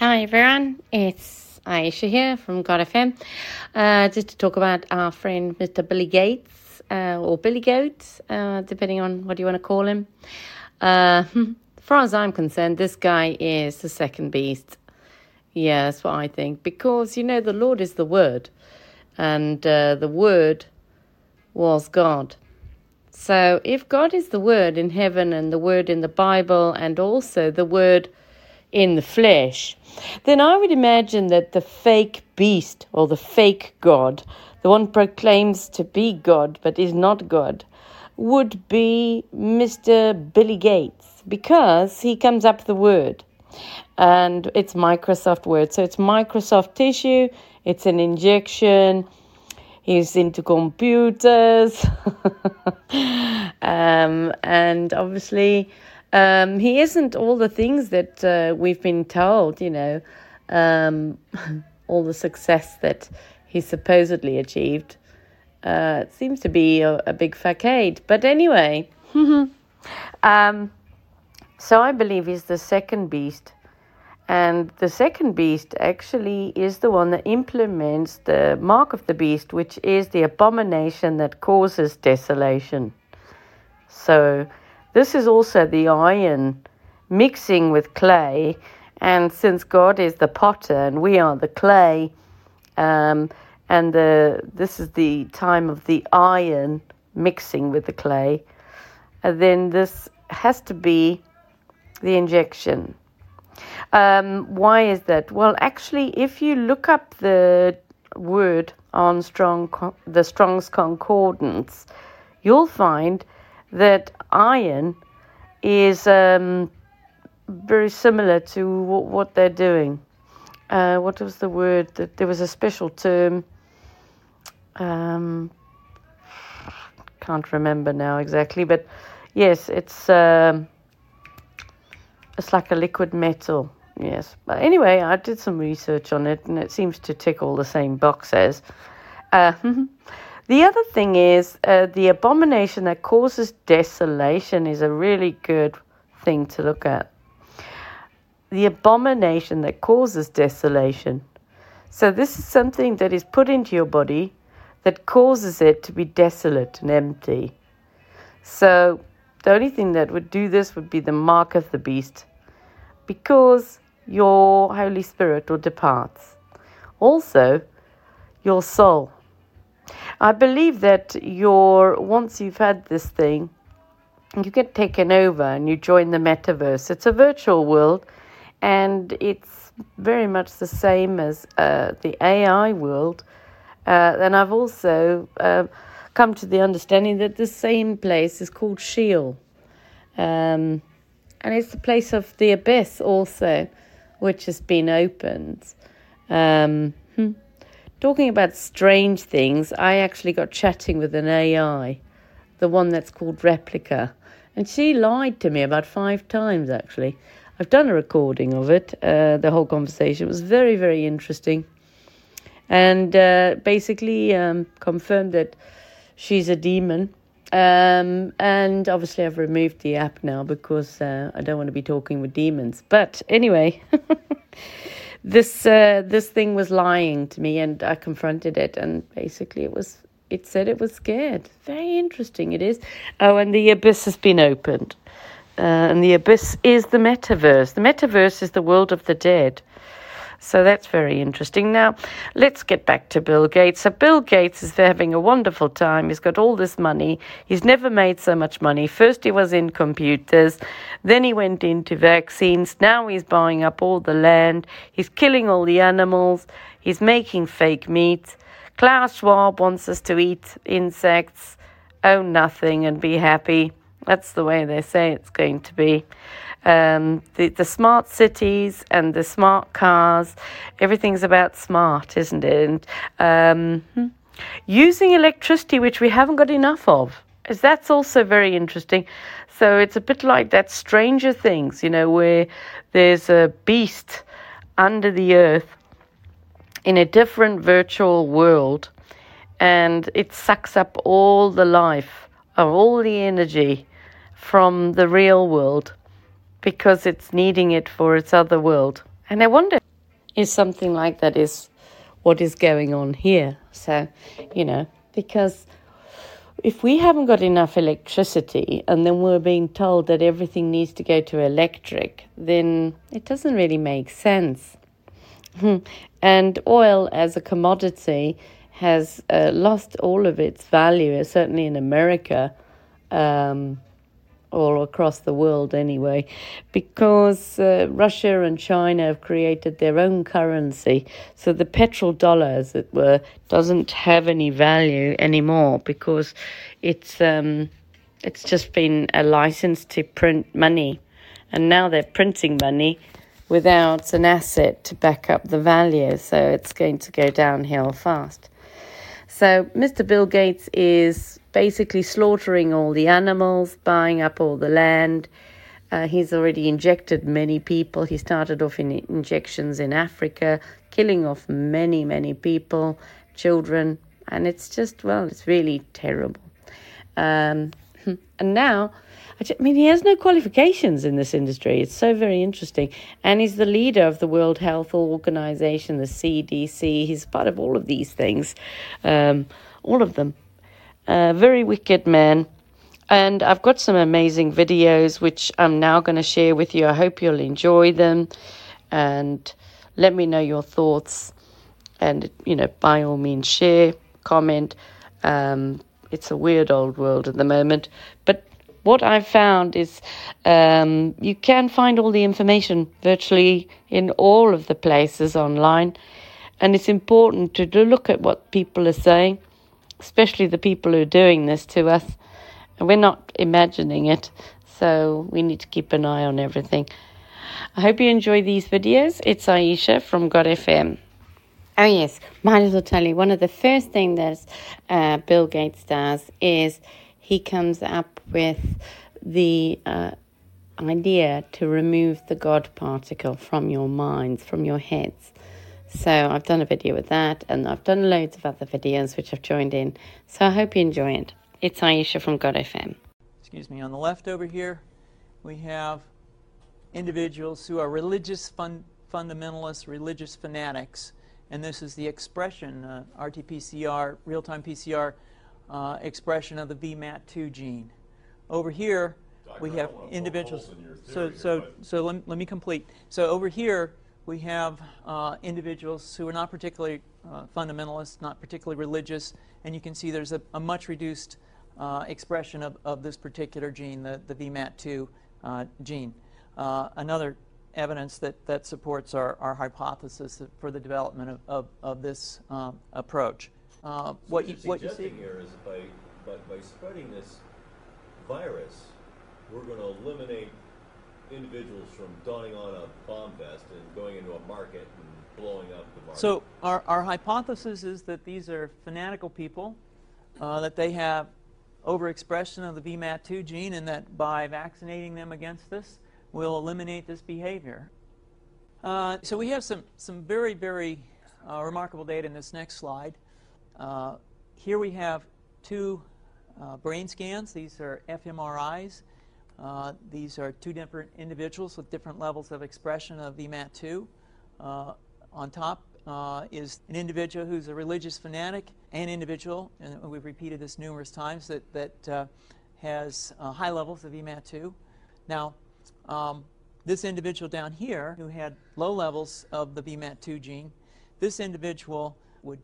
Hi everyone, it's Aisha here from God FM. Uh, just to talk about our friend Mr. Billy Gates, uh, or Billy Goats, uh, depending on what you want to call him. Uh, far as I'm concerned, this guy is the second beast. Yeah, that's what I think. Because, you know, the Lord is the Word, and uh, the Word was God. So if God is the Word in heaven and the Word in the Bible and also the Word in the flesh, then I would imagine that the fake beast or the fake God, the one proclaims to be God but is not God, would be Mr. Billy Gates because he comes up the word. And it's Microsoft Word. So it's Microsoft Tissue, it's an injection. He's into computers. um, and obviously, um, he isn't all the things that uh, we've been told, you know, um, all the success that he supposedly achieved. Uh, it seems to be a, a big facade. But anyway, um, so I believe he's the second beast. And the second beast actually is the one that implements the mark of the beast, which is the abomination that causes desolation. So this is also the iron mixing with clay. And since God is the potter and we are the clay, um, and the, this is the time of the iron mixing with the clay, uh, then this has to be the injection. Um, why is that? Well, actually, if you look up the word on Strong, the Strong's Concordance, you'll find that iron is um, very similar to what, what they're doing. Uh, what was the word? That there was a special term. Um, can't remember now exactly, but yes, it's um, it's like a liquid metal. Yes, but anyway, I did some research on it, and it seems to tick all the same boxes. Uh, The other thing is uh, the abomination that causes desolation is a really good thing to look at. The abomination that causes desolation. So, this is something that is put into your body that causes it to be desolate and empty. So, the only thing that would do this would be the mark of the beast because your Holy Spirit will depart. Also, your soul I believe that your once you've had this thing, you get taken over and you join the metaverse. It's a virtual world, and it's very much the same as uh, the AI world. Uh, and I've also uh, come to the understanding that the same place is called Sheol. Um, and it's the place of the abyss also, which has been opened. Um, hmm. Talking about strange things, I actually got chatting with an AI, the one that's called Replica. and she lied to me about five times actually. I've done a recording of it, uh, the whole conversation. Was very, very interesting. And uh, basically um, confirmed that she's a demon. Um, and obviously, I've removed the app now because uh, I don't want to be talking with demons. But anyway. this uh, this thing was lying to me, and I confronted it, and basically it was it said it was scared. Very interesting it is. Oh, and the abyss has been opened. Uh, and the abyss is the metaverse. The metaverse is the world of the dead. So that's very interesting. Now, let's get back to Bill Gates. So, Bill Gates is having a wonderful time. He's got all this money. He's never made so much money. First, he was in computers, then, he went into vaccines. Now, he's buying up all the land. He's killing all the animals. He's making fake meat. Klaus Schwab wants us to eat insects, own nothing, and be happy. That's the way they say it's going to be um, the, the smart cities and the smart cars, everything's about smart, isn't it? And um, using electricity, which we haven't got enough of, is that's also very interesting. So it's a bit like that Stranger Things, you know, where there's a beast under the earth in a different virtual world and it sucks up all the life all the energy from the real world because it's needing it for its other world. And I wonder is something like that is what is going on here. So, you know, because if we haven't got enough electricity and then we're being told that everything needs to go to electric, then it doesn't really make sense. and oil as a commodity has uh, lost all of its value, certainly in America. Um, all across the world anyway, because uh, Russia and China have created their own currency. So the petrol dollar, as it were, doesn't have any value anymore because it's um, it's just been a license to print money, and now they're printing money without an asset to back up the value. So it's going to go downhill fast. So Mr. Bill Gates is basically slaughtering all the animals, buying up all the land. Uh, he's already injected many people. He started off in injections in Africa, killing off many, many people, children, and it's just, well, it's really terrible. Um, and now, I mean, he has no qualifications in this industry. It's so very interesting. And he's the leader of the World Health Organization, the CDC. He's part of all of these things, um, all of them. A very wicked man. And I've got some amazing videos which I'm now going to share with you. I hope you'll enjoy them and let me know your thoughts. And, you know, by all means, share, comment. Um, it's a weird old world at the moment. But what I've found is um, you can find all the information virtually in all of the places online. And it's important to, to look at what people are saying especially the people who are doing this to us. We're not imagining it, so we need to keep an eye on everything. I hope you enjoy these videos. It's Aisha from God FM. Oh yes, might as well tell you one of the first things that uh, Bill Gates does is he comes up with the uh, idea to remove the God particle from your minds, from your heads. So I've done a video with that, and I've done loads of other videos which I've joined in. So I hope you enjoy it. It's Aisha from God FM. Excuse me. On the left over here, we have individuals who are religious fun fundamentalists, religious fanatics, and this is the expression, uh, RT-PCR, real-time PCR uh, expression of the VMAT2 gene. Over here, Doctor, we have individuals. Theory, so, so, so let, let me complete. So over here, we have uh, individuals who are not particularly uh, fundamentalist, not particularly religious, and you can see there's a, a much reduced uh, expression of, of this particular gene, the, the VMAT2 uh, gene. Uh, another evidence that, that supports our, our hypothesis for the development of, of, of this um, approach. Uh, so what, you, what you see here is by, by, by spreading this virus, we're going to eliminate individuals from donning on a bomb vest and going into a market and blowing up the market. So our, our hypothesis is that these are fanatical people, uh, that they have overexpression of the VMAT2 gene, and that by vaccinating them against this, we'll eliminate this behavior. Uh, so we have some, some very, very uh, remarkable data in this next slide. Uh, here we have two uh, brain scans. These are fMRIs. Uh, these are two different individuals with different levels of expression of VMAT2. Uh, on top uh, is an individual who's a religious fanatic, an individual, and we've repeated this numerous times, that, that uh, has uh, high levels of VMAT2. Now, um, this individual down here who had low levels of the VMAT2 gene, this individual would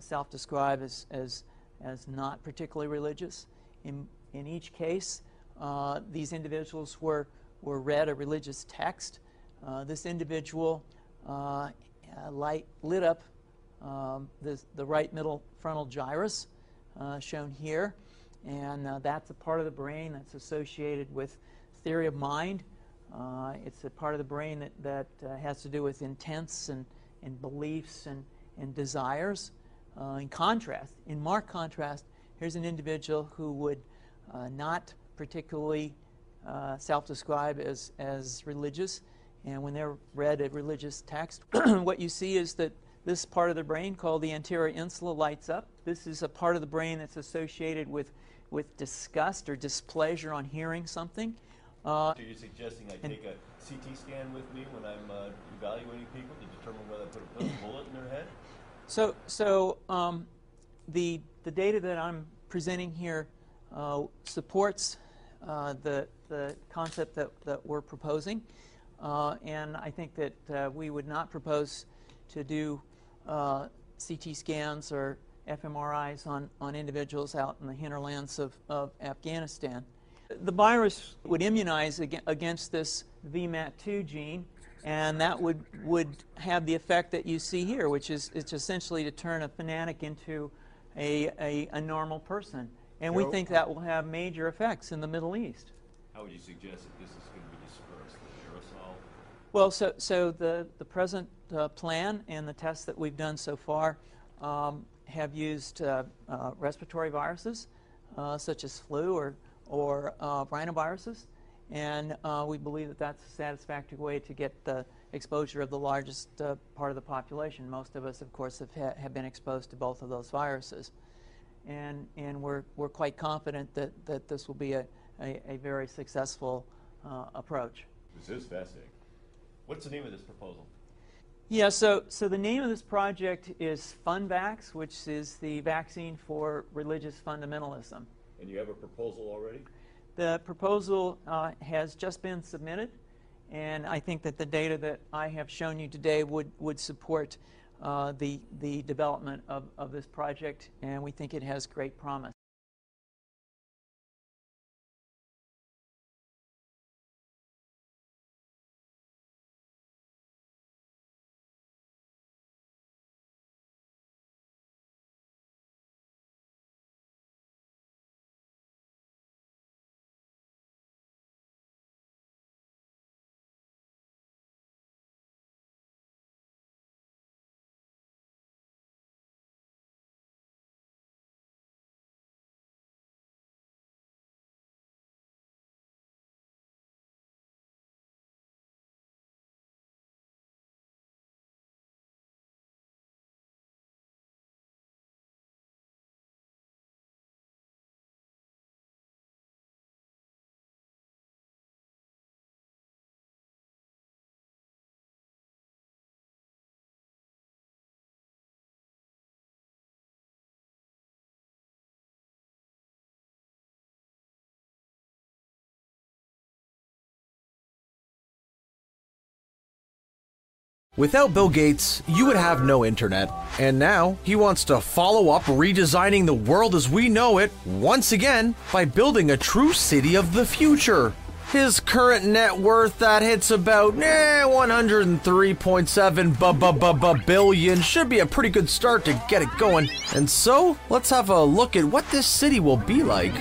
self-describe as, as, as not particularly religious. In, in each case, uh, these individuals were, were read a religious text. Uh, this individual uh, light, lit up um, the, the right middle frontal gyrus, uh, shown here. And uh, that's a part of the brain that's associated with theory of mind. it's a part of the brain that, that has to do with intents and, and beliefs and, and desires. in contrast, in marked contrast, here's an individual who would not particularly uh, self-describe as, as religious. And when they're read a religious text, what you see is that this part of the brain called the anterior insula lights up. This is a part of the brain that's associated with, with disgust or displeasure on hearing something. Uh, so you're suggesting I take a CT scan with me when I'm uh, evaluating people to determine whether I put a bullet in their head? So, so um, the the data that I'm presenting here uh, supports the the concept that that we're proposing, uh, and I think that uh, we would not propose to do uh, CT scans or fMRIs on, on individuals out in the hinterlands of, of Afghanistan. The virus would immunize against this VMAT2 gene, and that would, would have the effect that you see here, which is it's essentially to turn a fanatic into a, a, a normal person. And we think that will have major effects in the Middle East. How would you suggest that this is going to be dispersed? aerosol? Well, so, so the, the present uh, plan and the tests that we've done so far um, have used uh, uh, respiratory viruses, uh, such as flu or or uh, rhinoviruses. And uh, we believe that that's a satisfactory way to get the exposure of the largest uh, part of the population. Most of us, of course, have, ha- have been exposed to both of those viruses. And, and we're, we're quite confident that, that this will be a, a, a very successful uh, approach. This is fascinating. What's the name of this proposal? Yeah, so, so the name of this project is FunVax, which is the vaccine for religious fundamentalism. And you have a proposal already? The proposal uh, has just been submitted, and I think that the data that I have shown you today would, would support uh, the, the development of, of this project, and we think it has great promise. Without Bill Gates, you would have no internet. And now, he wants to follow up redesigning the world as we know it once again by building a true city of the future. His current net worth that hits about eh, 103.7 billion should be a pretty good start to get it going. And so, let's have a look at what this city will be like.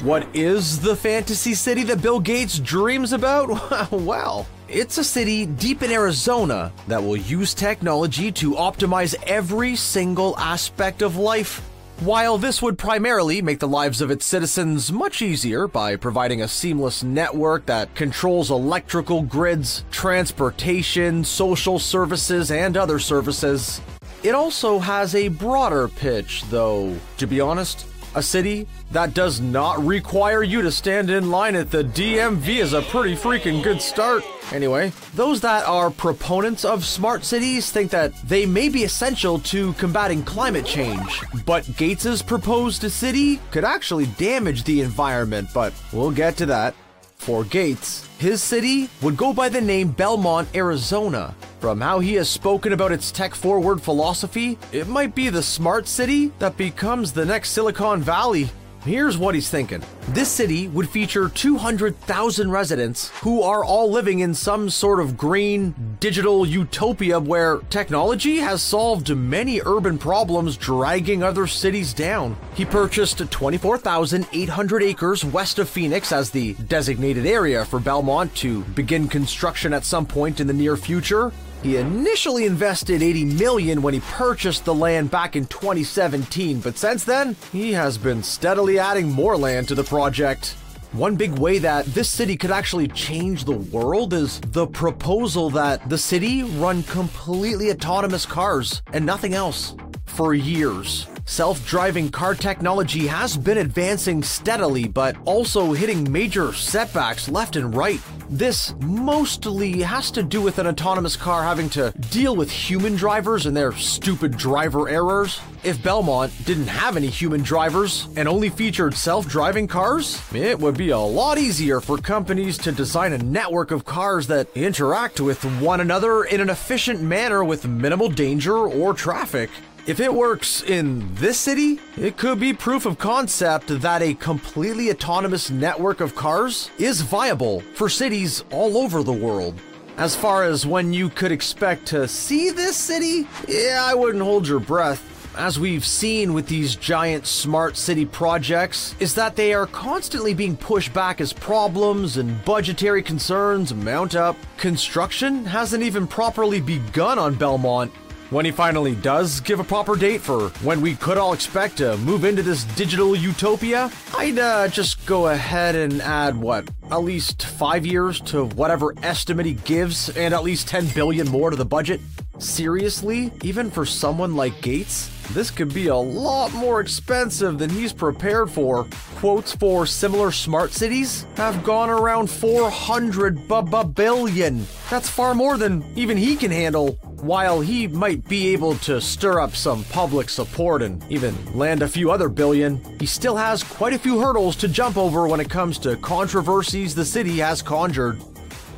What is the fantasy city that Bill Gates dreams about? well, it's a city deep in Arizona that will use technology to optimize every single aspect of life. While this would primarily make the lives of its citizens much easier by providing a seamless network that controls electrical grids, transportation, social services, and other services, it also has a broader pitch, though, to be honest, a city that does not require you to stand in line at the DMV is a pretty freaking good start. Anyway, those that are proponents of smart cities think that they may be essential to combating climate change. But Gates's proposed city could actually damage the environment, but we'll get to that. For Gates, his city would go by the name Belmont, Arizona. From how he has spoken about its tech forward philosophy, it might be the smart city that becomes the next Silicon Valley. Here's what he's thinking. This city would feature 200,000 residents who are all living in some sort of green, digital utopia where technology has solved many urban problems dragging other cities down. He purchased 24,800 acres west of Phoenix as the designated area for Belmont to begin construction at some point in the near future. He initially invested 80 million when he purchased the land back in 2017, but since then, he has been steadily adding more land to the project. One big way that this city could actually change the world is the proposal that the city run completely autonomous cars and nothing else for years. Self driving car technology has been advancing steadily, but also hitting major setbacks left and right. This mostly has to do with an autonomous car having to deal with human drivers and their stupid driver errors. If Belmont didn't have any human drivers and only featured self driving cars, it would be a lot easier for companies to design a network of cars that interact with one another in an efficient manner with minimal danger or traffic. If it works in this city, it could be proof of concept that a completely autonomous network of cars is viable for cities all over the world. As far as when you could expect to see this city, yeah, I wouldn't hold your breath. As we've seen with these giant smart city projects, is that they are constantly being pushed back as problems and budgetary concerns mount up. Construction hasn't even properly begun on Belmont, when he finally does give a proper date for when we could all expect to move into this digital utopia, I'd uh, just go ahead and add what? At least five years to whatever estimate he gives, and at least 10 billion more to the budget. Seriously? Even for someone like Gates? This could be a lot more expensive than he's prepared for. Quotes for similar smart cities have gone around 400 billion. That's far more than even he can handle. While he might be able to stir up some public support and even land a few other billion, he still has quite a few hurdles to jump over when it comes to controversies the city has conjured.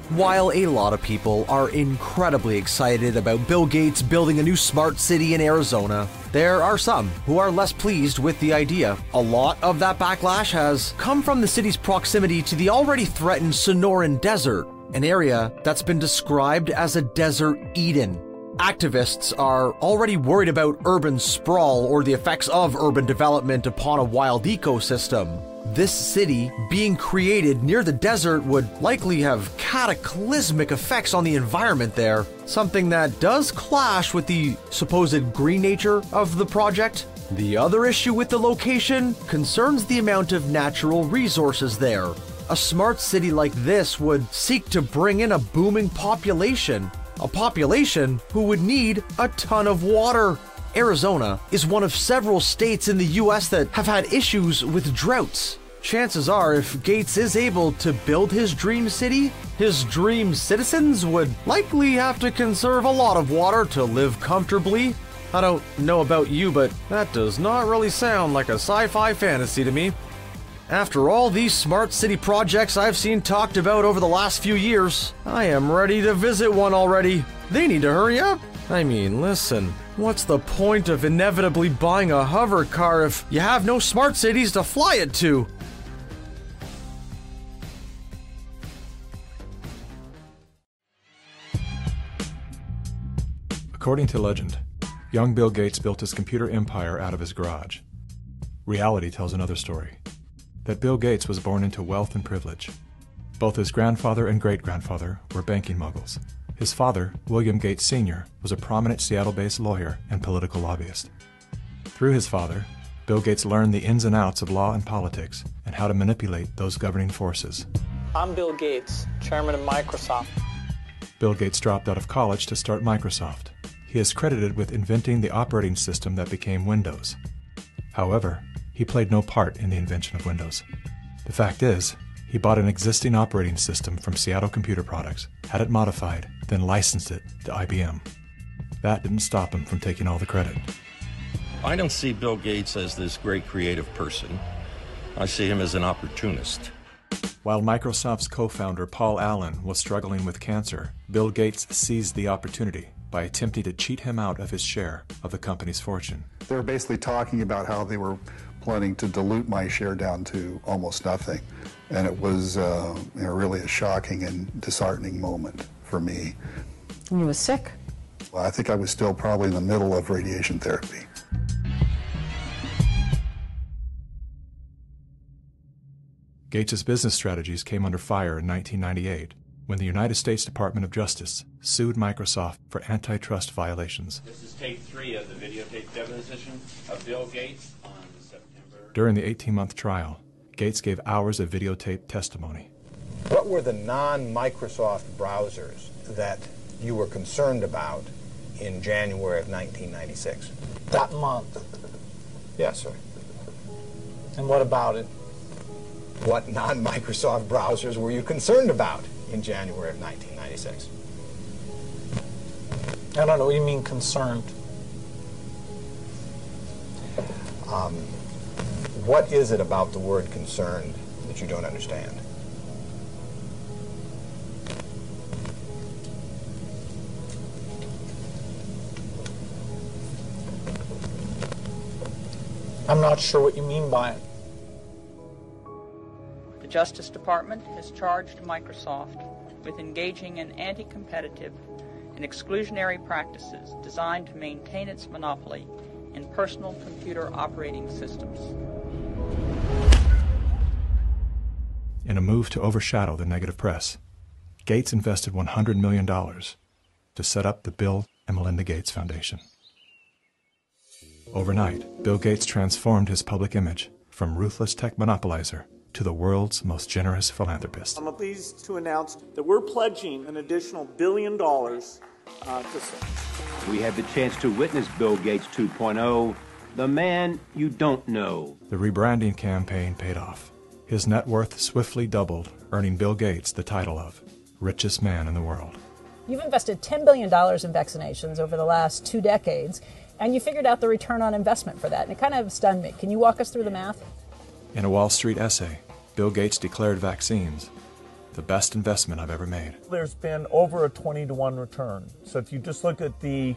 While a lot of people are incredibly excited about Bill Gates building a new smart city in Arizona, there are some who are less pleased with the idea. A lot of that backlash has come from the city's proximity to the already threatened Sonoran Desert, an area that's been described as a desert Eden. Activists are already worried about urban sprawl or the effects of urban development upon a wild ecosystem. This city, being created near the desert, would likely have cataclysmic effects on the environment there, something that does clash with the supposed green nature of the project. The other issue with the location concerns the amount of natural resources there. A smart city like this would seek to bring in a booming population, a population who would need a ton of water. Arizona is one of several states in the US that have had issues with droughts. Chances are, if Gates is able to build his dream city, his dream citizens would likely have to conserve a lot of water to live comfortably. I don't know about you, but that does not really sound like a sci fi fantasy to me. After all these smart city projects I've seen talked about over the last few years, I am ready to visit one already. They need to hurry up. I mean, listen, what's the point of inevitably buying a hover car if you have no smart cities to fly it to? According to legend, young Bill Gates built his computer empire out of his garage. Reality tells another story that Bill Gates was born into wealth and privilege. Both his grandfather and great grandfather were banking moguls. His father, William Gates Sr., was a prominent Seattle based lawyer and political lobbyist. Through his father, Bill Gates learned the ins and outs of law and politics and how to manipulate those governing forces. I'm Bill Gates, chairman of Microsoft. Bill Gates dropped out of college to start Microsoft. He is credited with inventing the operating system that became Windows. However, he played no part in the invention of Windows. The fact is, he bought an existing operating system from Seattle Computer Products, had it modified, then licensed it to IBM. That didn't stop him from taking all the credit. I don't see Bill Gates as this great creative person. I see him as an opportunist. While Microsoft's co founder Paul Allen was struggling with cancer, Bill Gates seized the opportunity by attempting to cheat him out of his share of the company's fortune. They were basically talking about how they were planning to dilute my share down to almost nothing. And it was uh, you know, really a shocking and disheartening moment for me. And you were sick? Well, I think I was still probably in the middle of radiation therapy. Gates' business strategies came under fire in 1998 when the United States Department of Justice sued Microsoft for antitrust violations. This is tape three of the videotape deposition of Bill Gates on September. During the 18 month trial, Gates gave hours of videotaped testimony. What were the non Microsoft browsers that you were concerned about in January of 1996? That month, Yes, sir. And what about it? What non-Microsoft browsers were you concerned about in January of 1996? I don't know. What you mean concerned? Um, what is it about the word concerned that you don't understand? I'm not sure what you mean by it. The Justice Department has charged Microsoft with engaging in anti competitive and exclusionary practices designed to maintain its monopoly in personal computer operating systems. In a move to overshadow the negative press, Gates invested $100 million to set up the Bill and Melinda Gates Foundation. Overnight, Bill Gates transformed his public image from ruthless tech monopolizer to the world's most generous philanthropist. I'm pleased to announce that we're pledging an additional billion dollars uh, to We had the chance to witness Bill Gates 2.0, the man you don't know. The rebranding campaign paid off. His net worth swiftly doubled, earning Bill Gates the title of richest man in the world. You've invested $10 billion in vaccinations over the last two decades, and you figured out the return on investment for that. And it kind of stunned me. Can you walk us through the math? In a Wall Street essay, Bill Gates declared vaccines the best investment I've ever made. There's been over a 20 to 1 return. So if you just look at the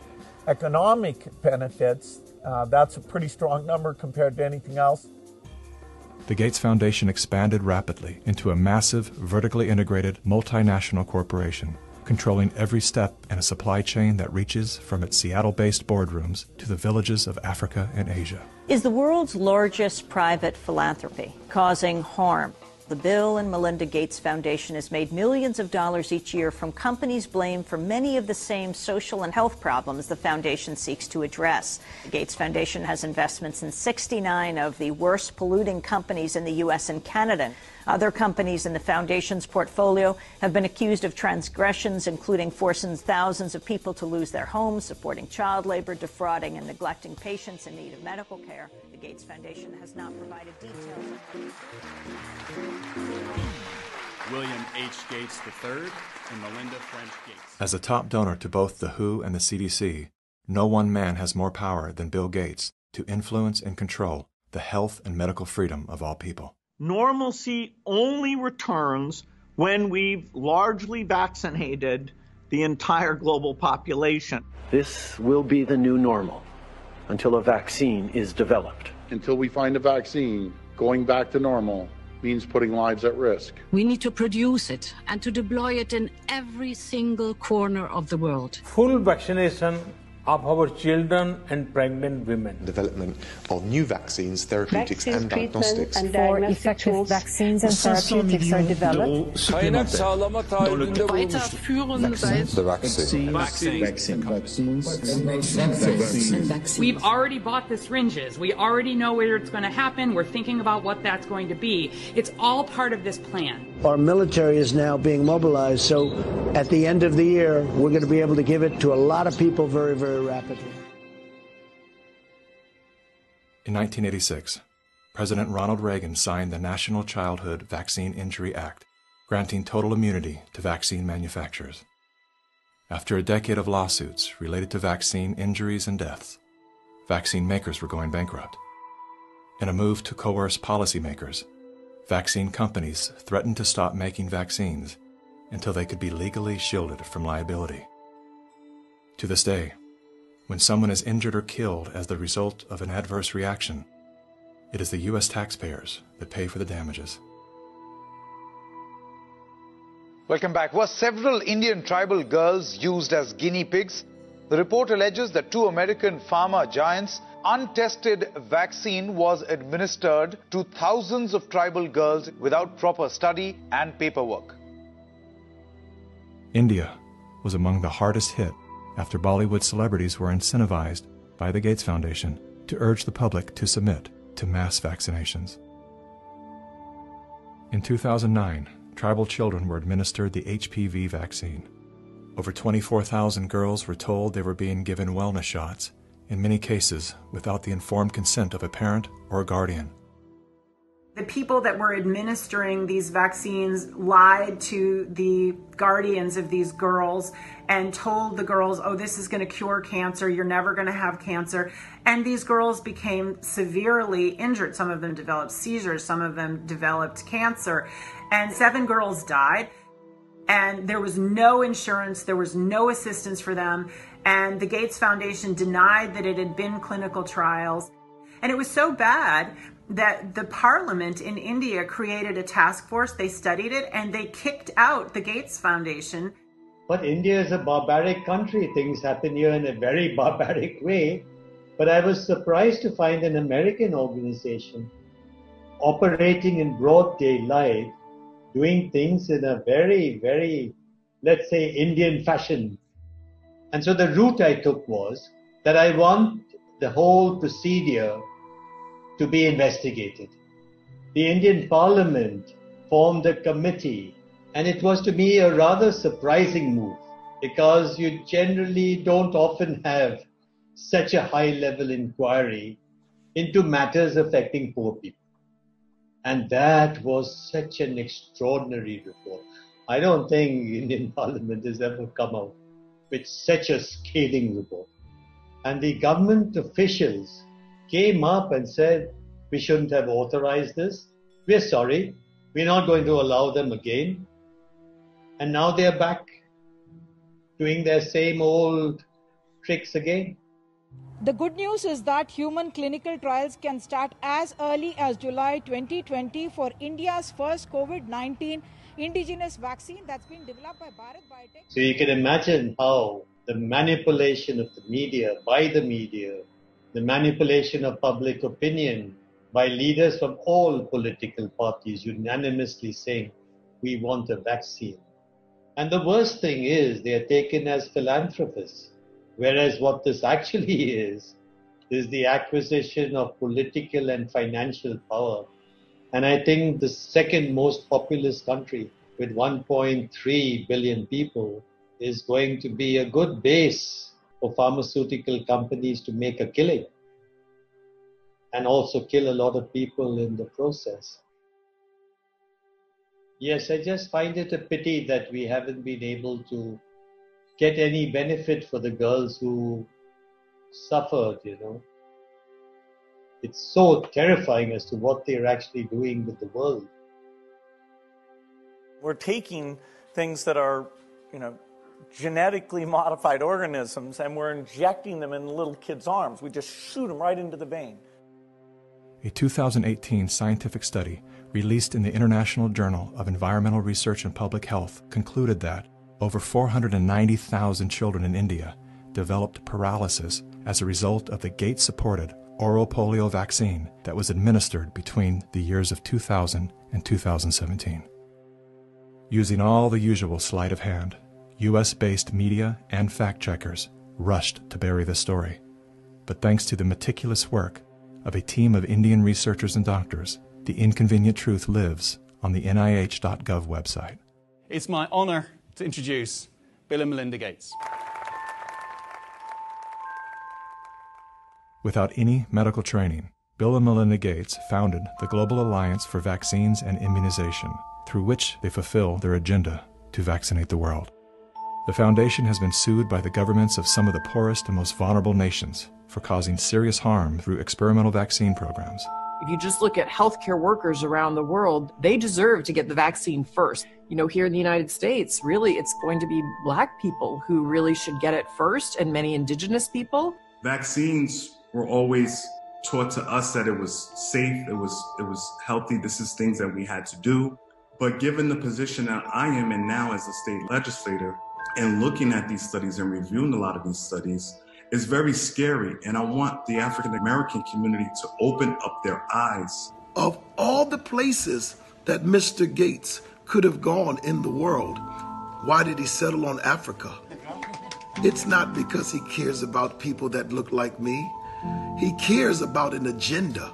economic benefits, uh, that's a pretty strong number compared to anything else. The Gates Foundation expanded rapidly into a massive, vertically integrated, multinational corporation, controlling every step in a supply chain that reaches from its Seattle based boardrooms to the villages of Africa and Asia. Is the world's largest private philanthropy causing harm the Bill and Melinda Gates Foundation has made millions of dollars each year from companies blamed for many of the same social and health problems the foundation seeks to address. The Gates Foundation has investments in 69 of the worst polluting companies in the U.S. and Canada. Other companies in the foundation's portfolio have been accused of transgressions, including forcing thousands of people to lose their homes, supporting child labor, defrauding and neglecting patients in need of medical care. The Gates Foundation has not provided details. William H. Gates III and Melinda French Gates. As a top donor to both the WHO and the CDC, no one man has more power than Bill Gates to influence and control the health and medical freedom of all people. Normalcy only returns when we've largely vaccinated the entire global population. This will be the new normal until a vaccine is developed. Until we find a vaccine, going back to normal means putting lives at risk. We need to produce it and to deploy it in every single corner of the world. Full vaccination of our children and pregnant women. Development of new vaccines, therapeutics Vaccine and diagnostics. And For effective vaccines and therapeutics are developed. The vaccine. Vaccine. Vaccines. We've already bought the syringes. We already know where it's going to happen. We're thinking about what that's going to be. It's all part of this plan. Our military is now being mobilized, so at the end of the year, we're going to be able to give it to a lot of people very, very rapidly. In 1986, President Ronald Reagan signed the National Childhood Vaccine Injury Act, granting total immunity to vaccine manufacturers. After a decade of lawsuits related to vaccine injuries and deaths, vaccine makers were going bankrupt. In a move to coerce policymakers, vaccine companies threatened to stop making vaccines until they could be legally shielded from liability. To this day, when someone is injured or killed as the result of an adverse reaction, it is the U.S. taxpayers that pay for the damages. Welcome back. Were several Indian tribal girls used as guinea pigs? The report alleges that two American pharma giants untested vaccine was administered to thousands of tribal girls without proper study and paperwork. India was among the hardest hit after Bollywood celebrities were incentivized by the Gates Foundation to urge the public to submit to mass vaccinations. In 2009, tribal children were administered the HPV vaccine. Over 24,000 girls were told they were being given wellness shots in many cases without the informed consent of a parent or a guardian. The people that were administering these vaccines lied to the guardians of these girls and told the girls, oh, this is going to cure cancer. You're never going to have cancer. And these girls became severely injured. Some of them developed seizures, some of them developed cancer. And seven girls died. And there was no insurance, there was no assistance for them. And the Gates Foundation denied that it had been clinical trials. And it was so bad that the parliament in India created a task force. They studied it and they kicked out the Gates Foundation. But India is a barbaric country. Things happen here in a very barbaric way. But I was surprised to find an American organization operating in broad daylight, doing things in a very, very, let's say, Indian fashion. And so the route I took was that I want the whole procedure to be investigated. The Indian Parliament formed a committee, and it was to me a rather surprising move because you generally don't often have such a high level inquiry into matters affecting poor people. And that was such an extraordinary report. I don't think Indian Parliament has ever come out with such a scathing report. And the government officials came up and said, we shouldn't have authorized this. We're sorry. We're not going to allow them again. And now they're back doing their same old tricks again. The good news is that human clinical trials can start as early as July 2020 for India's first COVID 19 indigenous vaccine that's been developed by Bharat Biotech. So you can imagine how the manipulation of the media, by the media, the manipulation of public opinion by leaders from all political parties unanimously saying, we want a vaccine. And the worst thing is they are taken as philanthropists, whereas what this actually is, is the acquisition of political and financial power. And I think the second most populous country with 1.3 billion people is going to be a good base for pharmaceutical companies to make a killing and also kill a lot of people in the process. Yes, I just find it a pity that we haven't been able to get any benefit for the girls who suffered, you know. It's so terrifying as to what they're actually doing with the world. We're taking things that are, you know, genetically modified organisms and we're injecting them in little kids' arms. We just shoot them right into the vein. A 2018 scientific study released in the International Journal of Environmental Research and Public Health concluded that over 490,000 children in India developed paralysis as a result of the Gates supported oral polio vaccine that was administered between the years of 2000 and 2017. Using all the usual sleight of hand, US based media and fact checkers rushed to bury the story. But thanks to the meticulous work of a team of Indian researchers and doctors, the inconvenient truth lives on the NIH.gov website. It's my honor to introduce Bill and Melinda Gates. Without any medical training, Bill and Melinda Gates founded the Global Alliance for Vaccines and Immunization, through which they fulfill their agenda to vaccinate the world. The foundation has been sued by the governments of some of the poorest and most vulnerable nations for causing serious harm through experimental vaccine programs. If you just look at healthcare workers around the world, they deserve to get the vaccine first. You know, here in the United States, really, it's going to be black people who really should get it first, and many indigenous people. Vaccines were always taught to us that it was safe, it was it was healthy. This is things that we had to do. But given the position that I am in now as a state legislator, and looking at these studies and reviewing a lot of these studies, is very scary. And I want the African American community to open up their eyes. Of all the places that Mr. Gates could have gone in the world, why did he settle on Africa? It's not because he cares about people that look like me. He cares about an agenda.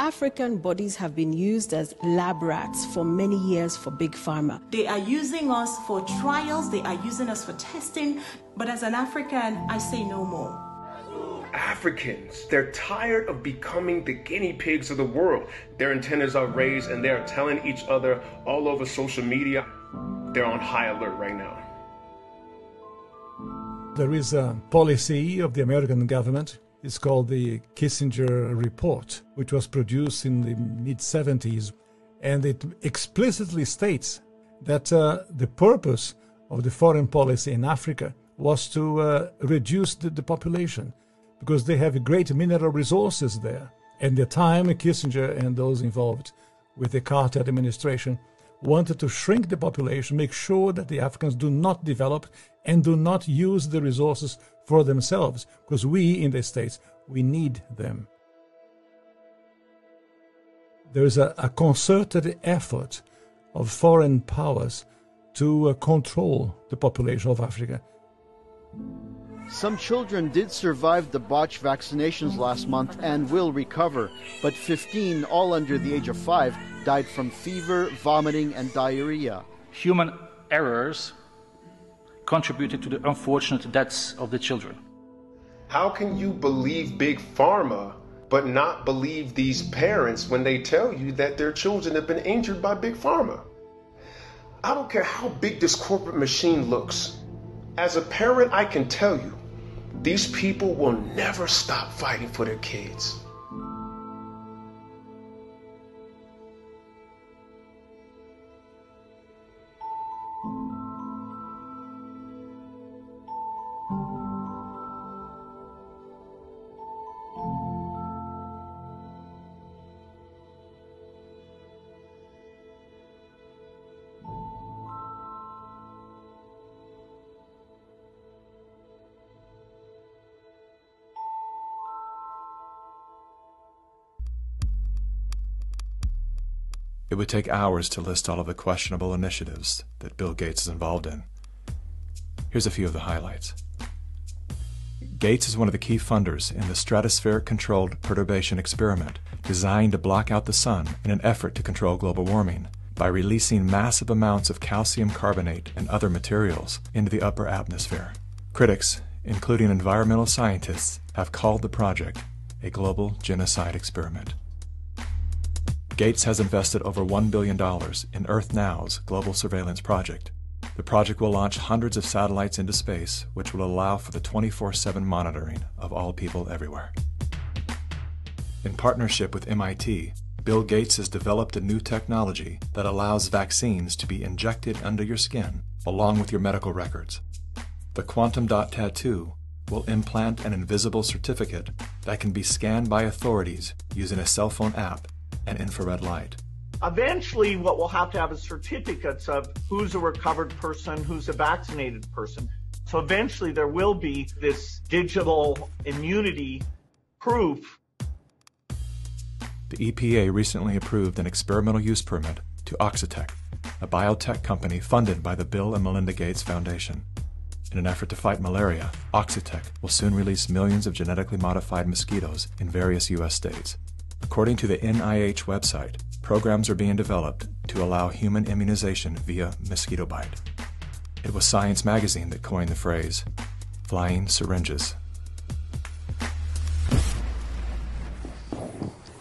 African bodies have been used as lab rats for many years for Big Pharma. They are using us for trials, they are using us for testing, but as an African, I say no more. Africans, they're tired of becoming the guinea pigs of the world. Their antennas are raised and they're telling each other all over social media. They're on high alert right now. There is a policy of the American government. It's called the Kissinger Report, which was produced in the mid 70s. And it explicitly states that uh, the purpose of the foreign policy in Africa was to uh, reduce the, the population because they have great mineral resources there. At the time, Kissinger and those involved with the Carter administration wanted to shrink the population, make sure that the Africans do not develop and do not use the resources for themselves, because we in the States, we need them. There is a, a concerted effort of foreign powers to uh, control the population of Africa. Some children did survive the botched vaccinations last month and will recover, but 15, all under the age of 5, died from fever, vomiting, and diarrhea. Human errors contributed to the unfortunate deaths of the children. How can you believe Big Pharma but not believe these parents when they tell you that their children have been injured by Big Pharma? I don't care how big this corporate machine looks. As a parent, I can tell you these people will never stop fighting for their kids. Would take hours to list all of the questionable initiatives that Bill Gates is involved in. Here's a few of the highlights. Gates is one of the key funders in the stratospheric controlled perturbation experiment designed to block out the sun in an effort to control global warming by releasing massive amounts of calcium carbonate and other materials into the upper atmosphere. Critics, including environmental scientists, have called the project a global genocide experiment. Gates has invested over $1 billion in Earth Now's global surveillance project. The project will launch hundreds of satellites into space, which will allow for the 24 7 monitoring of all people everywhere. In partnership with MIT, Bill Gates has developed a new technology that allows vaccines to be injected under your skin along with your medical records. The Quantum Dot Tattoo will implant an invisible certificate that can be scanned by authorities using a cell phone app and infrared light. Eventually, what we'll have to have is certificates of who's a recovered person, who's a vaccinated person. So eventually, there will be this digital immunity proof. The EPA recently approved an experimental use permit to Oxitec, a biotech company funded by the Bill and Melinda Gates Foundation. In an effort to fight malaria, Oxitec will soon release millions of genetically modified mosquitoes in various U.S. states. According to the NIH website, programs are being developed to allow human immunization via mosquito bite. It was Science magazine that coined the phrase flying syringes.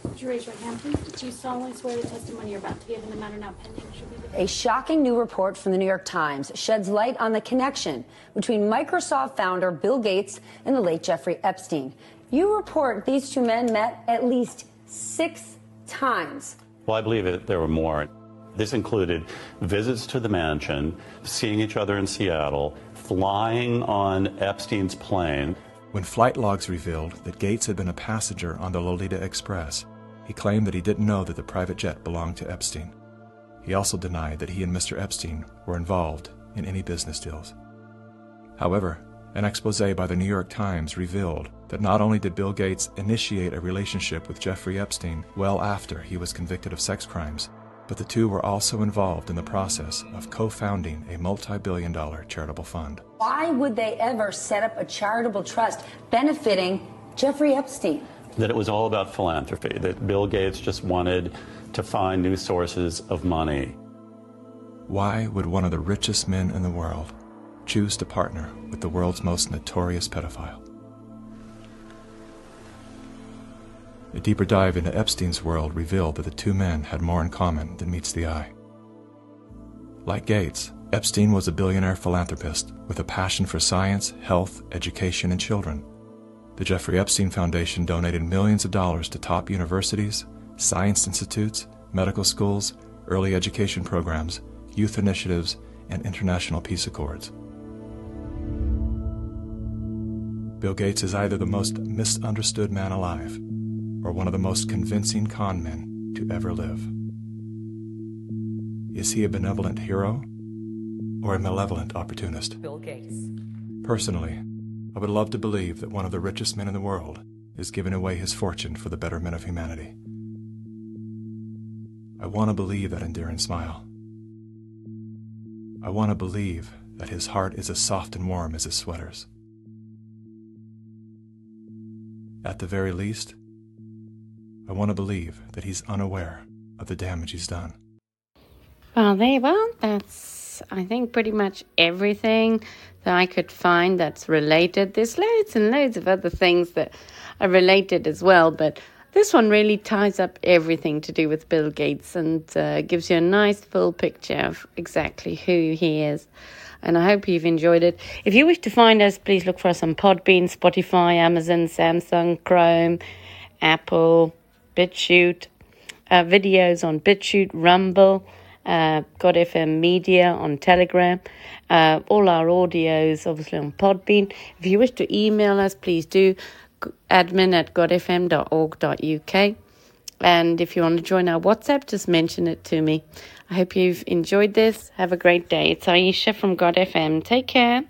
Would you raise your hand, please? Do you solemnly swear the testimony you're about to give in the matter now pending should be the A shocking new report from the New York Times sheds light on the connection between Microsoft founder Bill Gates and the late Jeffrey Epstein. You report these two men met at least six times. Well, I believe it, there were more. This included visits to the mansion, seeing each other in Seattle, flying on Epstein's plane. When flight logs revealed that Gates had been a passenger on the Lolita Express, he claimed that he didn't know that the private jet belonged to Epstein. He also denied that he and Mr. Epstein were involved in any business deals. However, an expose by the New York Times revealed that not only did Bill Gates initiate a relationship with Jeffrey Epstein well after he was convicted of sex crimes, but the two were also involved in the process of co founding a multi billion dollar charitable fund. Why would they ever set up a charitable trust benefiting Jeffrey Epstein? that it was all about philanthropy, that Bill Gates just wanted to find new sources of money. Why would one of the richest men in the world choose to partner with the world's most notorious pedophile? A deeper dive into Epstein's world revealed that the two men had more in common than meets the eye. Like Gates, Epstein was a billionaire philanthropist with a passion for science, health, education, and children. The Jeffrey Epstein Foundation donated millions of dollars to top universities, science institutes, medical schools, early education programs, youth initiatives, and international peace accords. Bill Gates is either the most misunderstood man alive or one of the most convincing con men to ever live. Is he a benevolent hero or a malevolent opportunist? Bill Gates. Personally, I would love to believe that one of the richest men in the world is giving away his fortune for the betterment of humanity. I want to believe that endearing smile. I want to believe that his heart is as soft and warm as his sweaters. At the very least, I want to believe that he's unaware of the damage he's done. Well, there, well, that's, I think, pretty much everything that I could find that's related. There's loads and loads of other things that are related as well, but this one really ties up everything to do with Bill Gates and uh, gives you a nice full picture of exactly who he is. And I hope you've enjoyed it. If you wish to find us, please look for us on Podbean, Spotify, Amazon, Samsung, Chrome, Apple, BitChute, uh, videos on BitChute, Rumble uh, God FM Media on Telegram, uh, all our audios obviously on Podbean. If you wish to email us, please do admin at godfm.org.uk. And if you want to join our WhatsApp, just mention it to me. I hope you've enjoyed this. Have a great day. It's Aisha from God FM. Take care.